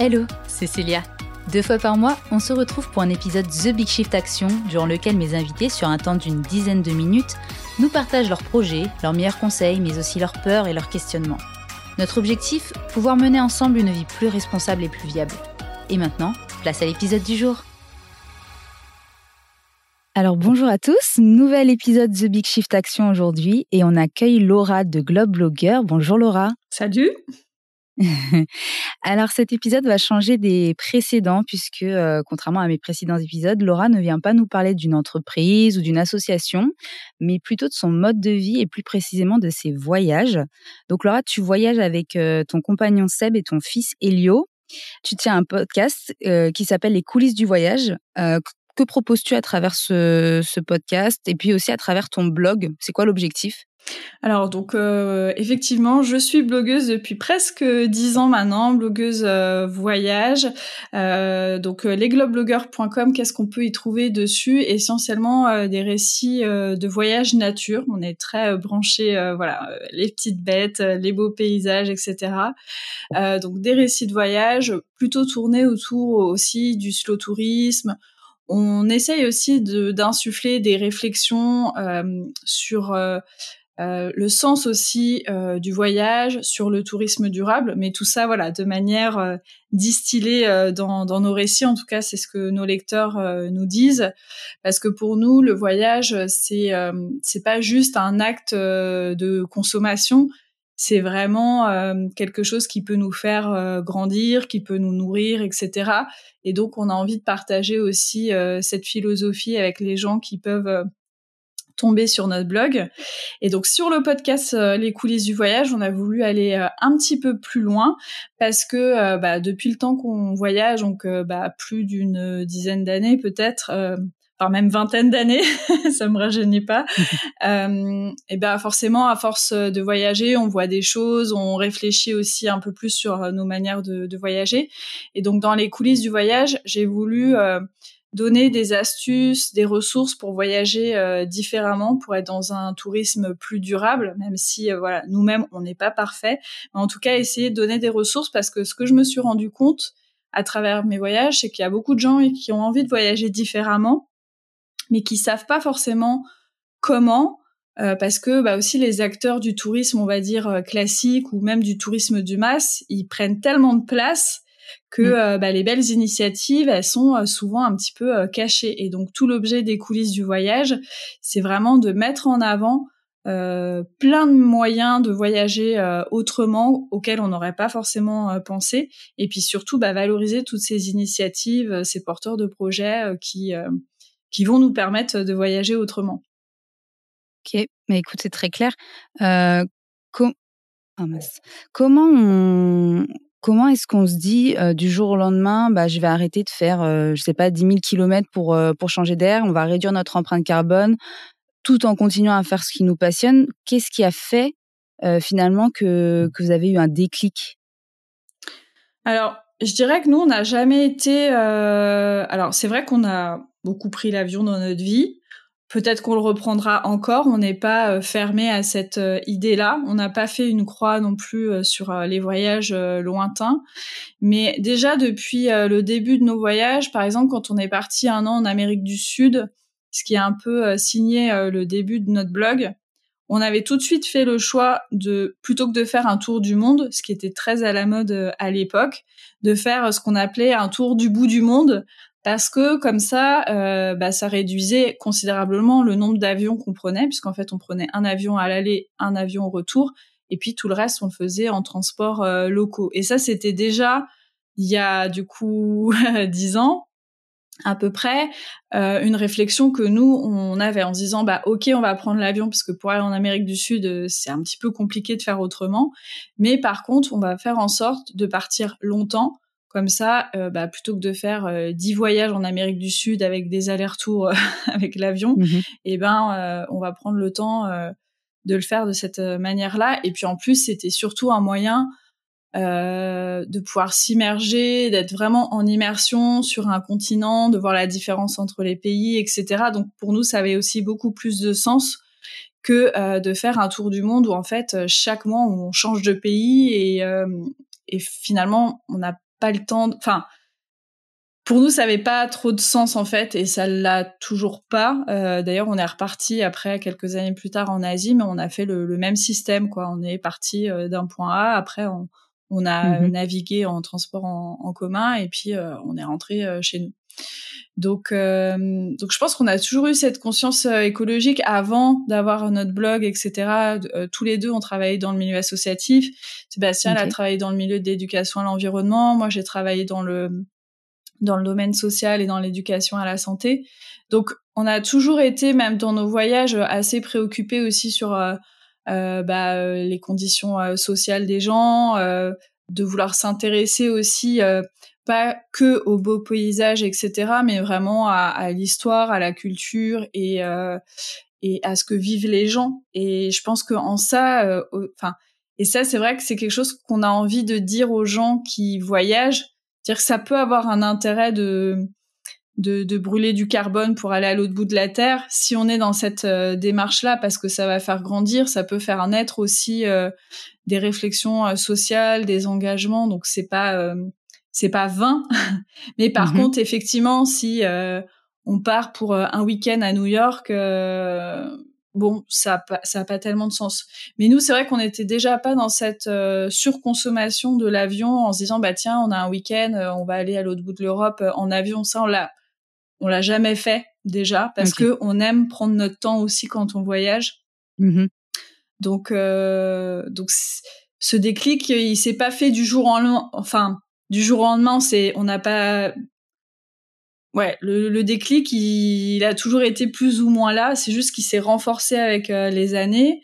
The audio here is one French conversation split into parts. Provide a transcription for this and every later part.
Hello, c'est Célia. Deux fois par mois, on se retrouve pour un épisode The Big Shift Action, durant lequel mes invités, sur un temps d'une dizaine de minutes, nous partagent leurs projets, leurs meilleurs conseils, mais aussi leurs peurs et leurs questionnements. Notre objectif Pouvoir mener ensemble une vie plus responsable et plus viable. Et maintenant, place à l'épisode du jour. Alors bonjour à tous, nouvel épisode The Big Shift Action aujourd'hui et on accueille Laura de Globe Blogger. Bonjour Laura. Salut. Alors cet épisode va changer des précédents puisque, euh, contrairement à mes précédents épisodes, Laura ne vient pas nous parler d'une entreprise ou d'une association, mais plutôt de son mode de vie et plus précisément de ses voyages. Donc Laura, tu voyages avec euh, ton compagnon Seb et ton fils Elio. Tu tiens un podcast euh, qui s'appelle Les coulisses du voyage. que proposes-tu à travers ce podcast et puis aussi à travers ton blog? C'est quoi l'objectif? Alors donc euh, effectivement, je suis blogueuse depuis presque dix ans maintenant, blogueuse euh, voyage. Euh, donc lesglobeblogueurs.com, qu'est-ce qu'on peut y trouver dessus? Essentiellement des récits de voyage nature. On est très branché, voilà, les petites bêtes, les beaux paysages, etc. donc des récits de voyage plutôt tournés autour aussi du slow tourisme. On essaye aussi d'insuffler des réflexions sur le sens aussi euh, du voyage, sur le tourisme durable, mais tout ça, voilà, de manière euh, distillée dans, dans, nos récits. En tout cas, c'est ce que nos lecteurs nous disent, parce que pour nous, le voyage, c'est c'est pas juste un acte de consommation. C'est vraiment quelque chose qui peut nous faire grandir, qui peut nous nourrir, etc. Et donc, on a envie de partager aussi cette philosophie avec les gens qui peuvent tomber sur notre blog. Et donc sur le podcast euh, Les coulisses du voyage, on a voulu aller euh, un petit peu plus loin parce que euh, bah, depuis le temps qu'on voyage, donc bah, plus d'une dizaine d'années peut-être, enfin même vingtaine d'années, ça me rajeunit pas. et ben forcément, à force de voyager, on voit des choses, on réfléchit aussi un peu plus sur nos manières de, de voyager. Et donc dans les coulisses du voyage, j'ai voulu donner des astuces, des ressources pour voyager euh, différemment, pour être dans un tourisme plus durable, même si euh, voilà nous-mêmes on n'est pas parfait, mais en tout cas essayer de donner des ressources parce que ce que je me suis rendu compte à travers mes voyages, c'est qu'il y a beaucoup de gens qui ont envie de voyager différemment, mais qui savent pas forcément comment. Euh, parce que bah aussi les acteurs du tourisme, on va dire classique ou même du tourisme du masse, ils prennent tellement de place que mm. euh, bah, les belles initiatives, elles sont euh, souvent un petit peu euh, cachées. Et donc tout l'objet des coulisses du voyage, c'est vraiment de mettre en avant plein de moyens de voyager autrement auxquels on n'aurait pas forcément pensé, et puis surtout bah, valoriser toutes ces initiatives, ces porteurs de projets qui qui vont nous permettre de voyager autrement. Ok, mais écoute, c'est très clair. Oh, Comment on, Comment est-ce qu'on se dit du jour au lendemain, bah, je vais arrêter de faire, je sais pas, 10 000 kilomètres pour, pour changer d'air, on va réduire notre empreinte carbone, tout en continuant à faire ce qui nous passionne. Qu'est-ce qui a fait finalement que, que vous avez eu un déclic? Alors, je dirais que nous, on n'a jamais été. Alors, c'est vrai qu'on a beaucoup pris l'avion dans notre vie. Peut-être qu'on le reprendra encore. On n'est pas euh, fermé à cette euh, idée-là. On n'a pas fait une croix non plus euh, sur les voyages lointains. Mais déjà depuis le début de nos voyages, par exemple, quand on est parti un an en Amérique du Sud, ce qui a un peu signé le début de notre blog, on avait tout de suite fait le choix de, plutôt que de faire un tour du monde, ce qui était très à la mode à l'époque, de faire ce qu'on appelait un tour du bout du monde, parce que comme ça, euh, bah, ça réduisait considérablement le nombre d'avions qu'on prenait, puisqu'en fait on prenait un avion à l'aller, un avion au retour, et puis tout le reste on le faisait en transport euh, locaux. Et ça c'était déjà il y a du coup dix ans à peu près euh, une réflexion que nous on avait en se disant bah ok on va prendre l'avion parce que pour aller en Amérique du Sud c'est un petit peu compliqué de faire autrement mais par contre on va faire en sorte de partir longtemps comme ça, euh, bah, plutôt que de faire euh, dix voyages en Amérique du Sud avec des allers-retours euh, avec l'avion, mmh eh ben, on va prendre le temps de le faire de cette manière-là. Et puis en plus, c'était surtout un moyen de pouvoir s'immerger, d'être vraiment en immersion sur un continent, de voir la différence entre les pays, etc. Donc pour nous, ça avait aussi beaucoup plus de sens que de faire un tour du monde où en fait chaque mois on change de pays et, et finalement on n'a le temps. Enfin, pour nous, ça avait pas trop de sens en fait, et ça l'a toujours pas. Euh, D'ailleurs, on est reparti après quelques années plus tard en Asie, mais on a fait le, le même système, quoi. On est parti euh, d'un point A, après on, on a Mhm. navigué en transport en, en commun, et puis euh, on est rentré euh, chez nous. Donc, euh, donc je pense qu'on a toujours eu cette conscience euh, écologique avant d'avoir notre blog, etc. Euh, tous les deux, on travaillait dans le milieu associatif. Sébastien a travaillé dans le milieu de l'éducation à l'environnement. Moi, j'ai travaillé dans le dans le domaine social et dans l'éducation à la santé. Donc, on a toujours été, même dans nos voyages, assez préoccupés aussi sur bah, euh, les conditions euh, sociales des gens, euh, de vouloir s'intéresser aussi euh, pas que aux beaux paysages, etc., mais vraiment à, à l'histoire, à la culture et euh, et à ce que vivent les gens. Et je pense que en ça, euh, enfin, et ça, c'est vrai que c'est quelque chose qu'on a envie de dire aux gens qui voyagent, dire que ça peut avoir un intérêt de de, de brûler du carbone pour aller à l'autre bout de la terre. Si on est dans cette euh, démarche-là, parce que ça va faire grandir, ça peut faire naître aussi euh, des réflexions euh, sociales, des engagements. Donc c'est pas euh, c'est pas vain. Mais par Mhm. contre, effectivement, si euh, on part pour un week-end à New York, euh, bon, ça a pas, ça a pas tellement de sens. Mais nous, c'est vrai qu'on était déjà pas dans cette euh, surconsommation de l'avion en se disant bah tiens, on a un week-end, euh, on va aller à l'autre bout de l'Europe en avion. Ça, on l'a, on l'a jamais fait déjà parce que on aime prendre notre temps aussi quand on voyage. Mhm. Donc, euh, donc ce déclic, il s'est pas fait du jour lendemain. Enfin, du jour au lendemain, c'est, on n'a pas. Ouais, le, le déclic, il, il a toujours été plus ou moins là. C'est juste qu'il s'est renforcé avec euh, les années,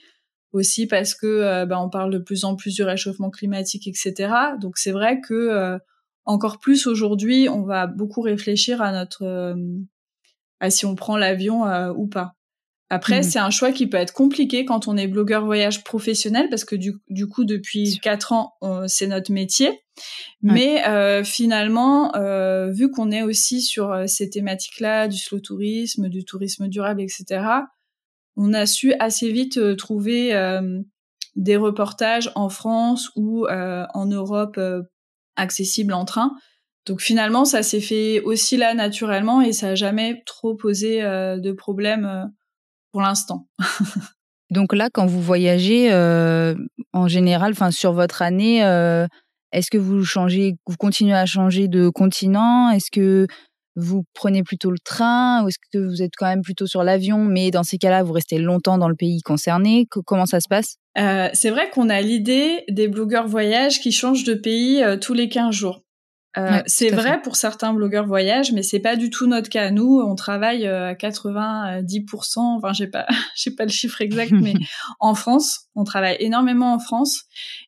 aussi parce que euh, bah, on parle de plus en plus du réchauffement climatique, etc. Donc c'est vrai que euh, encore plus aujourd'hui, on va beaucoup réfléchir à notre euh, à si on prend l'avion euh, ou pas. Après, Mhm. c'est un choix qui peut être compliqué quand on est blogueur voyage professionnel parce que du, du coup, depuis quatre ans, c'est notre métier. Mais euh, finalement, euh, vu qu'on est aussi sur ces thématiques-là, du slow tourisme, du tourisme durable, etc., on a su assez vite euh, trouver des reportages en France ou en Europe accessibles en train. Donc finalement, ça s'est fait aussi là naturellement et ça n'a jamais trop posé euh, de problème euh, pour l'instant. Donc là, quand vous voyagez, euh, en général, enfin sur votre année, est-ce que vous changez, vous continuez à changer de continent? Est-ce que vous prenez plutôt le train ou est-ce que vous êtes quand même plutôt sur l'avion Mais dans ces cas-là, vous restez longtemps dans le pays concerné? Co- comment ça se passe? Euh, c'est vrai qu'on a l'idée des blogueurs voyage qui changent de pays euh, tous les 15 jours. Euh, Ouais, c'est vrai fait. pour certains blogueurs voyage, mais c'est pas du tout notre cas. Nous, on travaille euh, à 90%, enfin j'ai pas, j'ai pas le chiffre exact, mais en France, on travaille énormément en France.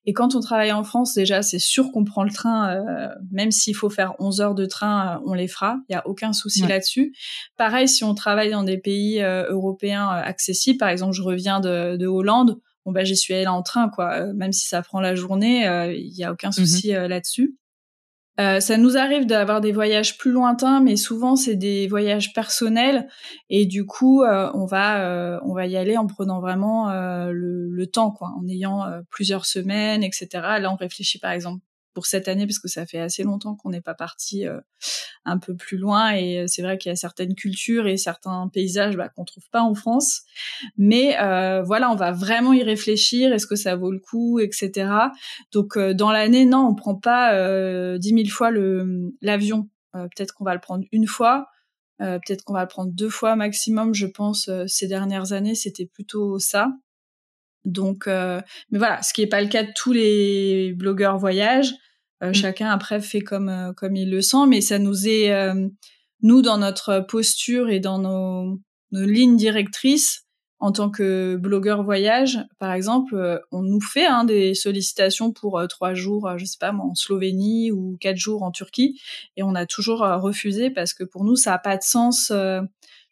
Et quand on travaille en France, déjà, c'est sûr qu'on prend le train, euh, même s'il faut faire 11 heures de train, euh, on les fera. Il y a aucun souci Ouais. là-dessus. Pareil, si on travaille dans des pays européens accessibles, par exemple, je reviens de, de Hollande, bon bah j'y suis allée en train, quoi. Même si ça prend la journée, euh, il y a aucun souci euh, là-dessus. Euh, ça nous arrive d'avoir des voyages plus lointains, mais souvent c'est des voyages personnels et du coup euh, on va euh, on va y aller en prenant vraiment le, le temps quoi, en ayant plusieurs semaines, etc. Là on réfléchit par exemple pour cette année parce que ça fait assez longtemps qu'on n'est pas parti euh, un peu plus loin et euh, c'est vrai qu'il y a certaines cultures et certains paysages bah, qu'on trouve pas en France, mais euh, voilà on va vraiment y réfléchir, est-ce que ça vaut le coup, etc. Donc dans l'année, non, on prend pas 10 000 fois l'avion. Peut-être qu'on va le prendre une fois, peut-être qu'on va le prendre deux fois maximum. Je pense ces dernières années, c'était plutôt ça. Donc, euh, mais voilà, ce qui est pas le cas de tous les blogueurs voyage. Euh, Mm. Chacun après fait comme euh, comme il le sent, mais ça nous est euh, nous dans notre posture et dans nos, nos lignes directrices en tant que blogueur voyage, par exemple, euh, on nous fait hein, des sollicitations pour trois jours, je sais pas moi, en Slovénie ou quatre jours en Turquie, et on a toujours refusé parce que pour nous ça a pas de sens.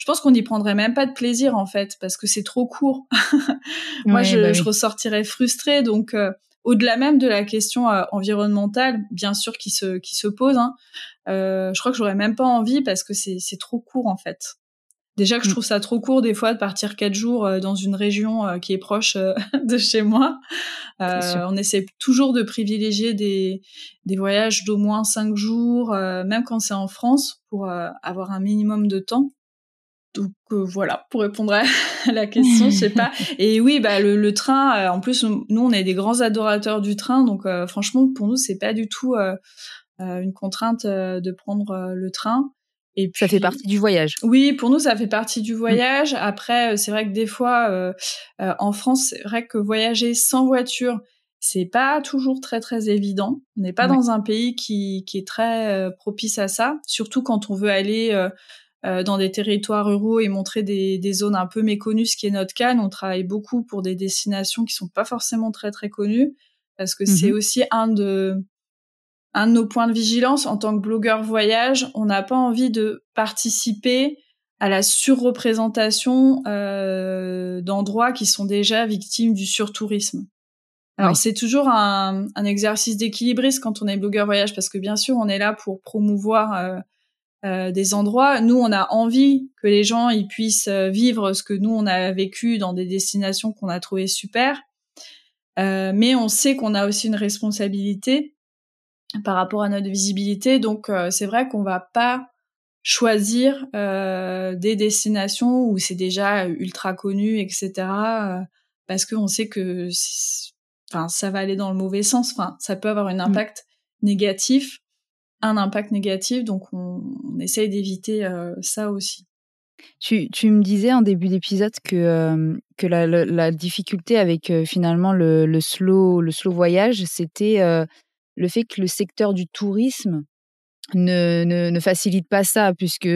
Je pense qu'on n'y prendrait même pas de plaisir en fait parce que c'est trop court. Moi, Ouais, je, bah oui. je ressortirais frustrée. Donc, euh, au-delà même de la question euh, environnementale, bien sûr, qui se qui se pose, hein, euh, je crois que j'aurais même pas envie parce que c'est c'est trop court en fait. Déjà que je Mm. trouve ça trop court des fois de partir quatre jours euh, dans une région qui est proche de chez moi. Euh, on essaie toujours de privilégier des, des voyages d'au moins cinq jours, euh, même quand c'est en France, pour euh, avoir un minimum de temps. Donc euh, voilà, pour répondre à la question, je sais pas. Et oui, bah le, le train. euh, en plus, nous, on est des grands adorateurs du train, donc euh, franchement, pour nous, c'est pas du tout euh, euh, une contrainte euh, de prendre euh, le train. Et puis, Ça fait partie du voyage. oui, pour nous, ça fait partie du voyage. Après, c'est vrai que des fois, euh, euh, en France, c'est vrai que voyager sans voiture, c'est pas toujours très très évident. On n'est pas Ouais. dans un pays qui, qui est très euh, propice à ça, surtout quand on veut aller euh, euh, dans des territoires ruraux et montrer des, des zones un peu méconnues, ce qui est notre cas. Nous, on travaille beaucoup pour des destinations qui sont pas forcément très très connues, parce que c'est Mhm. aussi un de un de nos points de vigilance en tant que blogueur voyage, on n'a pas envie de participer à la surreprésentation euh, d'endroits qui sont déjà victimes du surtourisme. Alors Oui. c'est toujours un, un exercice d'équilibriste quand on est blogueur voyage parce que bien sûr on est là pour promouvoir euh, euh, des endroits. Nous on a envie que les gens ils puissent euh, vivre ce que nous on a vécu dans des destinations qu'on a trouvées super, Euh, mais on sait qu'on a aussi une responsabilité par rapport à notre visibilité. Donc euh, c'est vrai qu'on va pas choisir euh, des destinations où c'est déjà ultra connu, etc. parce qu'on sait que enfin ça va aller dans le mauvais sens. Enfin ça peut avoir un impact négatif, un impact négatif. Donc on, essaye d'éviter euh, ça aussi. Tu, tu me disais en début d'épisode que, euh, que la, difficulté avec euh, finalement le, slow, le slow voyage, c'était le fait que le secteur du tourisme ne, ne, facilite pas ça, puisque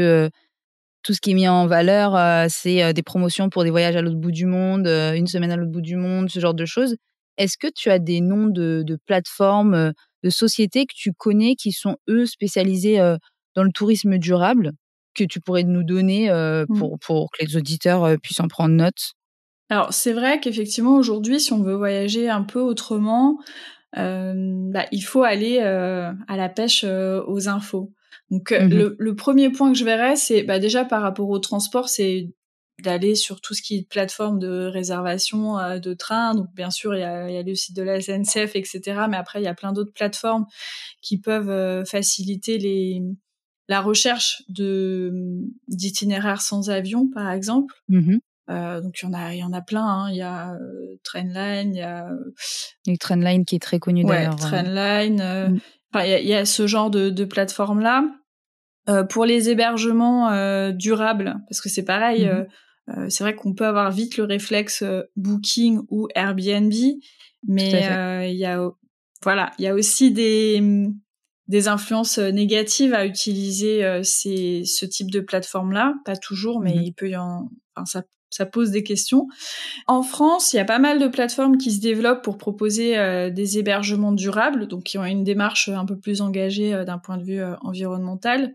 tout ce qui est mis en valeur, c'est des promotions pour des voyages à l'autre bout du monde, une semaine à l'autre bout du monde, ce genre de choses. Est-ce que tu as des noms de, plateformes, de sociétés que tu connais qui sont, eux, spécialisés euh, dans le tourisme durable que tu pourrais nous donner euh, Mm. pour, pour que les auditeurs euh, puissent en prendre note? Alors c'est vrai qu'effectivement aujourd'hui, si on veut voyager un peu autrement, euh, bah, il faut aller euh, à la pêche euh, aux infos. Donc Mhm. le, le premier point que je verrais, c'est bah, déjà par rapport au transport, c'est d'aller sur tout ce qui est plateforme de réservation euh, de train. Donc bien sûr, il y a, il y a le site de la SNCF, etc. Mais après, il y a plein d'autres plateformes qui peuvent euh, faciliter les la recherche de d'itinéraires sans avion, par exemple. Mhm. Euh, donc il y en a, il y en a plein. hein. Il y a euh, Trainline, il y a Et Trendline qui est très connu ouais, d'ailleurs. Trainline. euh, Mm. Enfin, il y a, il y a ce genre de, de plateforme là. Euh, pour les hébergements euh, durables, parce que c'est pareil, Mhm. euh, c'est vrai qu'on peut avoir vite le réflexe euh, Booking ou Airbnb, mais euh, il y a voilà, il y a aussi des des influences négatives à utiliser euh, ces, ce type de plateforme là, pas toujours, mais Mhm. il peut y en, enfin ça ça pose des questions. En France, il y a pas mal de plateformes qui se développent pour proposer euh, des hébergements durables, donc qui ont une démarche un peu plus engagée euh, d'un point de vue euh, environnemental.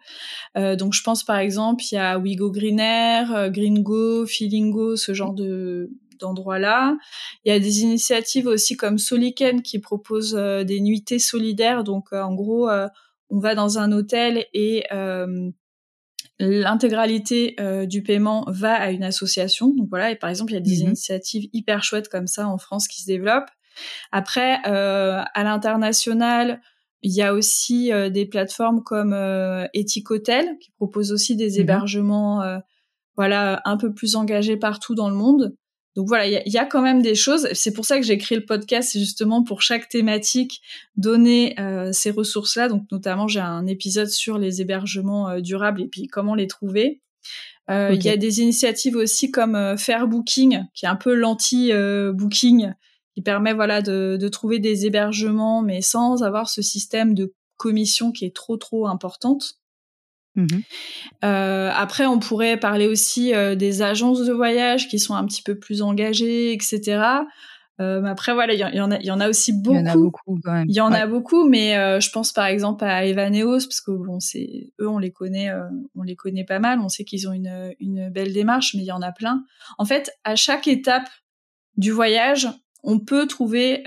Euh, donc je pense par exemple, il y a Wigo Green Air, euh, Gringo, Feelingo, ce genre de d'endroits-là. Il y a des initiatives aussi comme Soliken qui proposent euh, des nuitées solidaires. Donc euh, en gros, euh, on va dans un hôtel et euh, l'intégralité euh, du paiement va à une association. Donc voilà, et par exemple, il y a des Mhm. initiatives hyper chouettes comme ça en France qui se développent. Après, euh, à l'international, il y a aussi euh, des plateformes comme euh, Ethic Hotel qui proposent aussi des Mhm. hébergements, euh, voilà, un peu plus engagés partout dans le monde. Donc voilà, il y, a- il y a quand même des choses. C'est pour ça que j'ai créé le podcast, c'est justement pour chaque thématique donner euh, ces ressources-là. Donc notamment, j'ai un épisode sur les hébergements euh, durables et puis comment les trouver. Euh, Il y a des initiatives aussi comme euh, Fair Booking, qui est un peu l'anti-booking, qui permet voilà de, de trouver des hébergements, mais sans avoir ce système de commission qui est trop trop importante. Mhm. Euh, après, on pourrait parler aussi euh, des agences de voyage qui sont un petit peu plus engagées, etc. Euh, après, voilà, il y, en- il y en a, il y en a aussi Il beaucoup. y en a beaucoup quand même. Il y en Ouais. a beaucoup, mais je pense par exemple à Evaneos parce que bon, c'est eux, on les connaît, on les connaît pas mal. On sait qu'ils ont une, une belle démarche, mais il y en a plein. En fait, à chaque étape du voyage, on peut trouver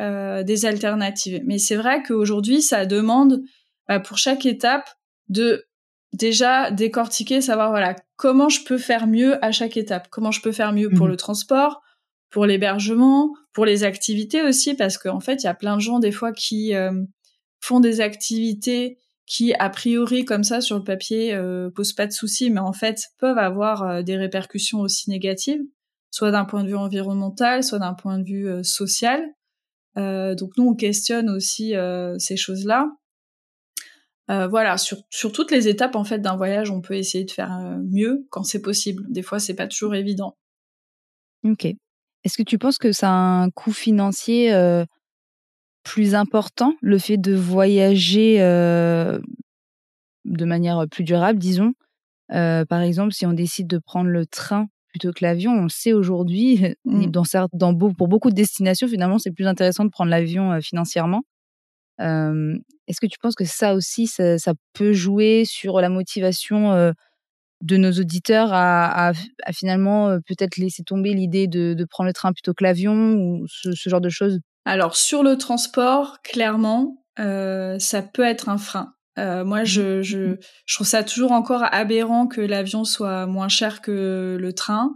des alternatives. Mais c'est vrai qu'aujourd'hui, ça demande bah, pour chaque étape de déjà décortiquer, savoir voilà comment je peux faire mieux à chaque étape. Comment je peux faire mieux pour mhm. le transport, pour l'hébergement, pour les activités aussi, parce qu'en fait, il y a plein de gens des fois qui euh, font des activités qui, a priori, comme ça, sur le papier, euh, posent pas de soucis, mais en fait, peuvent avoir euh, des répercussions aussi négatives, soit d'un point de vue environnemental, soit d'un point de vue euh, social. donc nous, on questionne aussi ces choses-là. voilà, sur, sur toutes les étapes en fait d'un voyage, on peut essayer de faire mieux quand c'est possible. Des fois, c'est pas toujours évident. Ok. Est-ce que tu penses que ça a un coût financier plus important, le fait de voyager de manière plus durable, disons? Par exemple, si on décide de prendre le train plutôt que l'avion, on le sait aujourd'hui, mmh. dans, dans, pour beaucoup de destinations, finalement, c'est plus intéressant de prendre l'avion financièrement. Est-ce que tu penses que ça aussi, ça, peut jouer sur la motivation de nos auditeurs à, finalement peut-être laisser tomber l'idée de, prendre le train plutôt que l'avion ou ce, genre de choses? Alors sur le transport, clairement, ça peut être un frein. Moi, je, je, je, trouve ça toujours encore aberrant que l'avion soit moins cher que le train.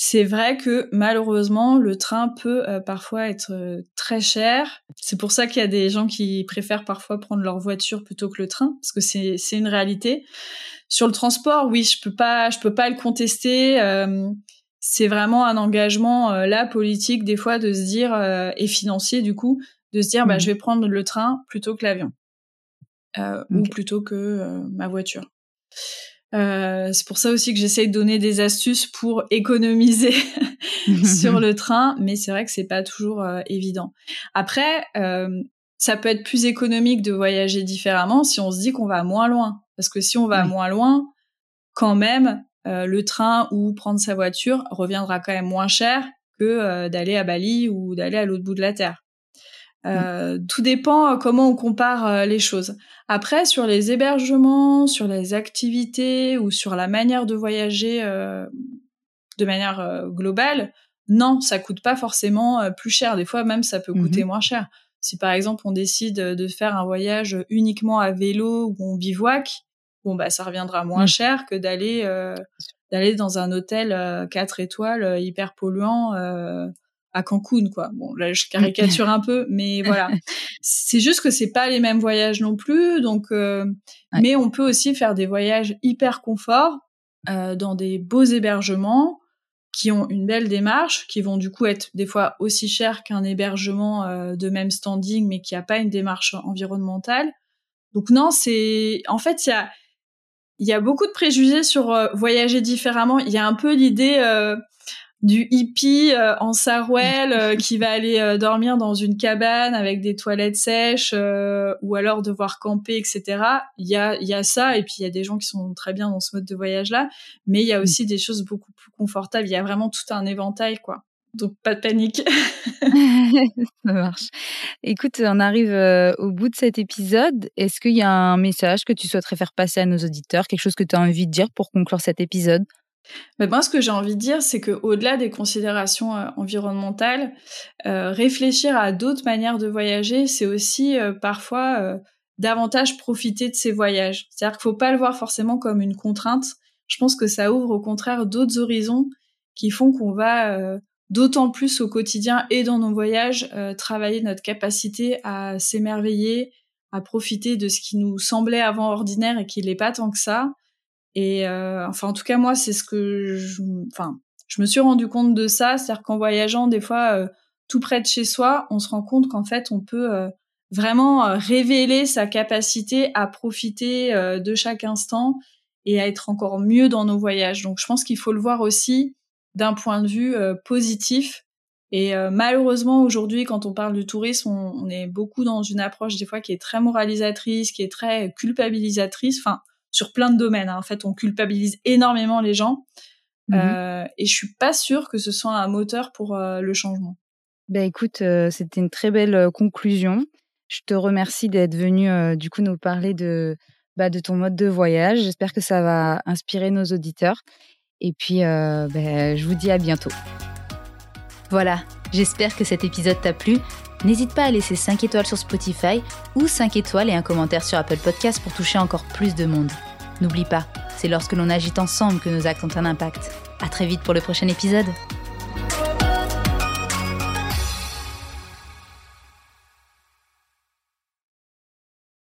C'est vrai que malheureusement, le train peut euh, parfois être très cher. C'est pour ça qu'il y a des gens qui préfèrent parfois prendre leur voiture plutôt que le train, parce que c'est une réalité. Sur le transport, oui, je peux pas, je peux pas le contester. Euh, c'est vraiment un engagement euh, là politique des fois de se dire euh, et financier du coup de se dire bah mmh. je vais prendre le train plutôt que l'avion ou plutôt que ma voiture. C'est pour ça aussi que j'essaye de donner des astuces pour économiser sur le train, mais c'est vrai que c'est pas toujours évident. Après, ça peut être plus économique de voyager différemment si on se dit qu'on va moins loin. Parce que si on va moins loin, quand même, euh, le train ou prendre sa voiture reviendra quand même moins cher que euh, d'aller à Bali ou d'aller à l'autre bout de la Terre. Euh, tout dépend comment on compare les choses. Après, sur les hébergements, sur les activités ou sur la manière de voyager de manière globale, non, ça coûte pas forcément plus cher. Des fois, même, ça peut coûter mmh moins cher. Si par exemple on décide de faire un voyage uniquement à vélo ou on bivouac, bon bah ça reviendra moins mmh. cher que d'aller euh, d'aller dans un hôtel euh, 4 étoiles euh, hyper polluant euh, à Cancun quoi. Bon là je caricature un peu mais voilà. C'est juste que c'est pas les mêmes voyages non plus donc mais on peut aussi faire des voyages hyper confort dans des beaux hébergements qui ont une belle démarche, qui vont du coup être des fois aussi chers qu'un hébergement de même standing, mais qui a pas une démarche environnementale. Donc non, c'est en fait il y a il y a beaucoup de préjugés sur euh, voyager différemment. Il y a un peu l'idée euh, du hippie euh, en sarouel qui va aller dormir dans une cabane avec des toilettes sèches ou alors devoir camper, etc. Il y a, il y a ça et puis il y a des gens qui sont très bien dans ce mode de voyage là, mais il y a aussi des choses beaucoup plus confortables. Il y a vraiment tout un éventail, quoi. Donc pas de panique. Ça marche. Écoute, on arrive euh, au bout de cet épisode. Est-ce qu'il y a un message que tu souhaiterais faire passer à nos auditeurs, quelque chose que tu as envie de dire pour conclure cet épisode? Mais moi, ce que j'ai envie de dire, c'est qu'au-delà des considérations euh, environnementales, euh, réfléchir à d'autres manières de voyager, c'est aussi parfois davantage profiter de ces voyages. C'est-à-dire qu'il ne faut pas le voir forcément comme une contrainte. Je pense que ça ouvre au contraire d'autres horizons qui font qu'on va d'autant plus au quotidien et dans nos voyages, euh, travailler notre capacité à s'émerveiller, à profiter de ce qui nous semblait avant ordinaire et qui l'est pas tant que ça. Et euh, enfin, en tout cas, moi, c'est ce que je, enfin, je me suis rendu compte de ça, c'est-à-dire qu'en voyageant, des fois, euh, tout près de chez soi, on se rend compte qu'en fait, on peut vraiment révéler sa capacité à profiter de chaque instant et à être encore mieux dans nos voyages. Donc, je pense qu'il faut le voir aussi d'un point de vue euh, positif. Et euh, malheureusement, aujourd'hui, quand on parle du tourisme, on, est beaucoup dans une approche des fois qui est très moralisatrice, qui est très culpabilisatrice, enfin, sur plein de domaines. Hein. En fait, on culpabilise énormément les gens. Mmh euh, et je suis pas sûre que ce soit un moteur pour le changement. Ben écoute, c'était une très belle conclusion. Je te remercie d'être venu du coup nous parler de, bah, de ton mode de voyage. J'espère que ça va inspirer nos auditeurs. Et puis, euh, ben, je vous dis à bientôt. Voilà, j'espère que cet épisode t'a plu. N'hésite pas à laisser 5 étoiles sur Spotify ou 5 étoiles et un commentaire sur Apple Podcast pour toucher encore plus de monde. N'oublie pas, c'est lorsque l'on agit ensemble que nos actes ont un impact. À très vite pour le prochain épisode.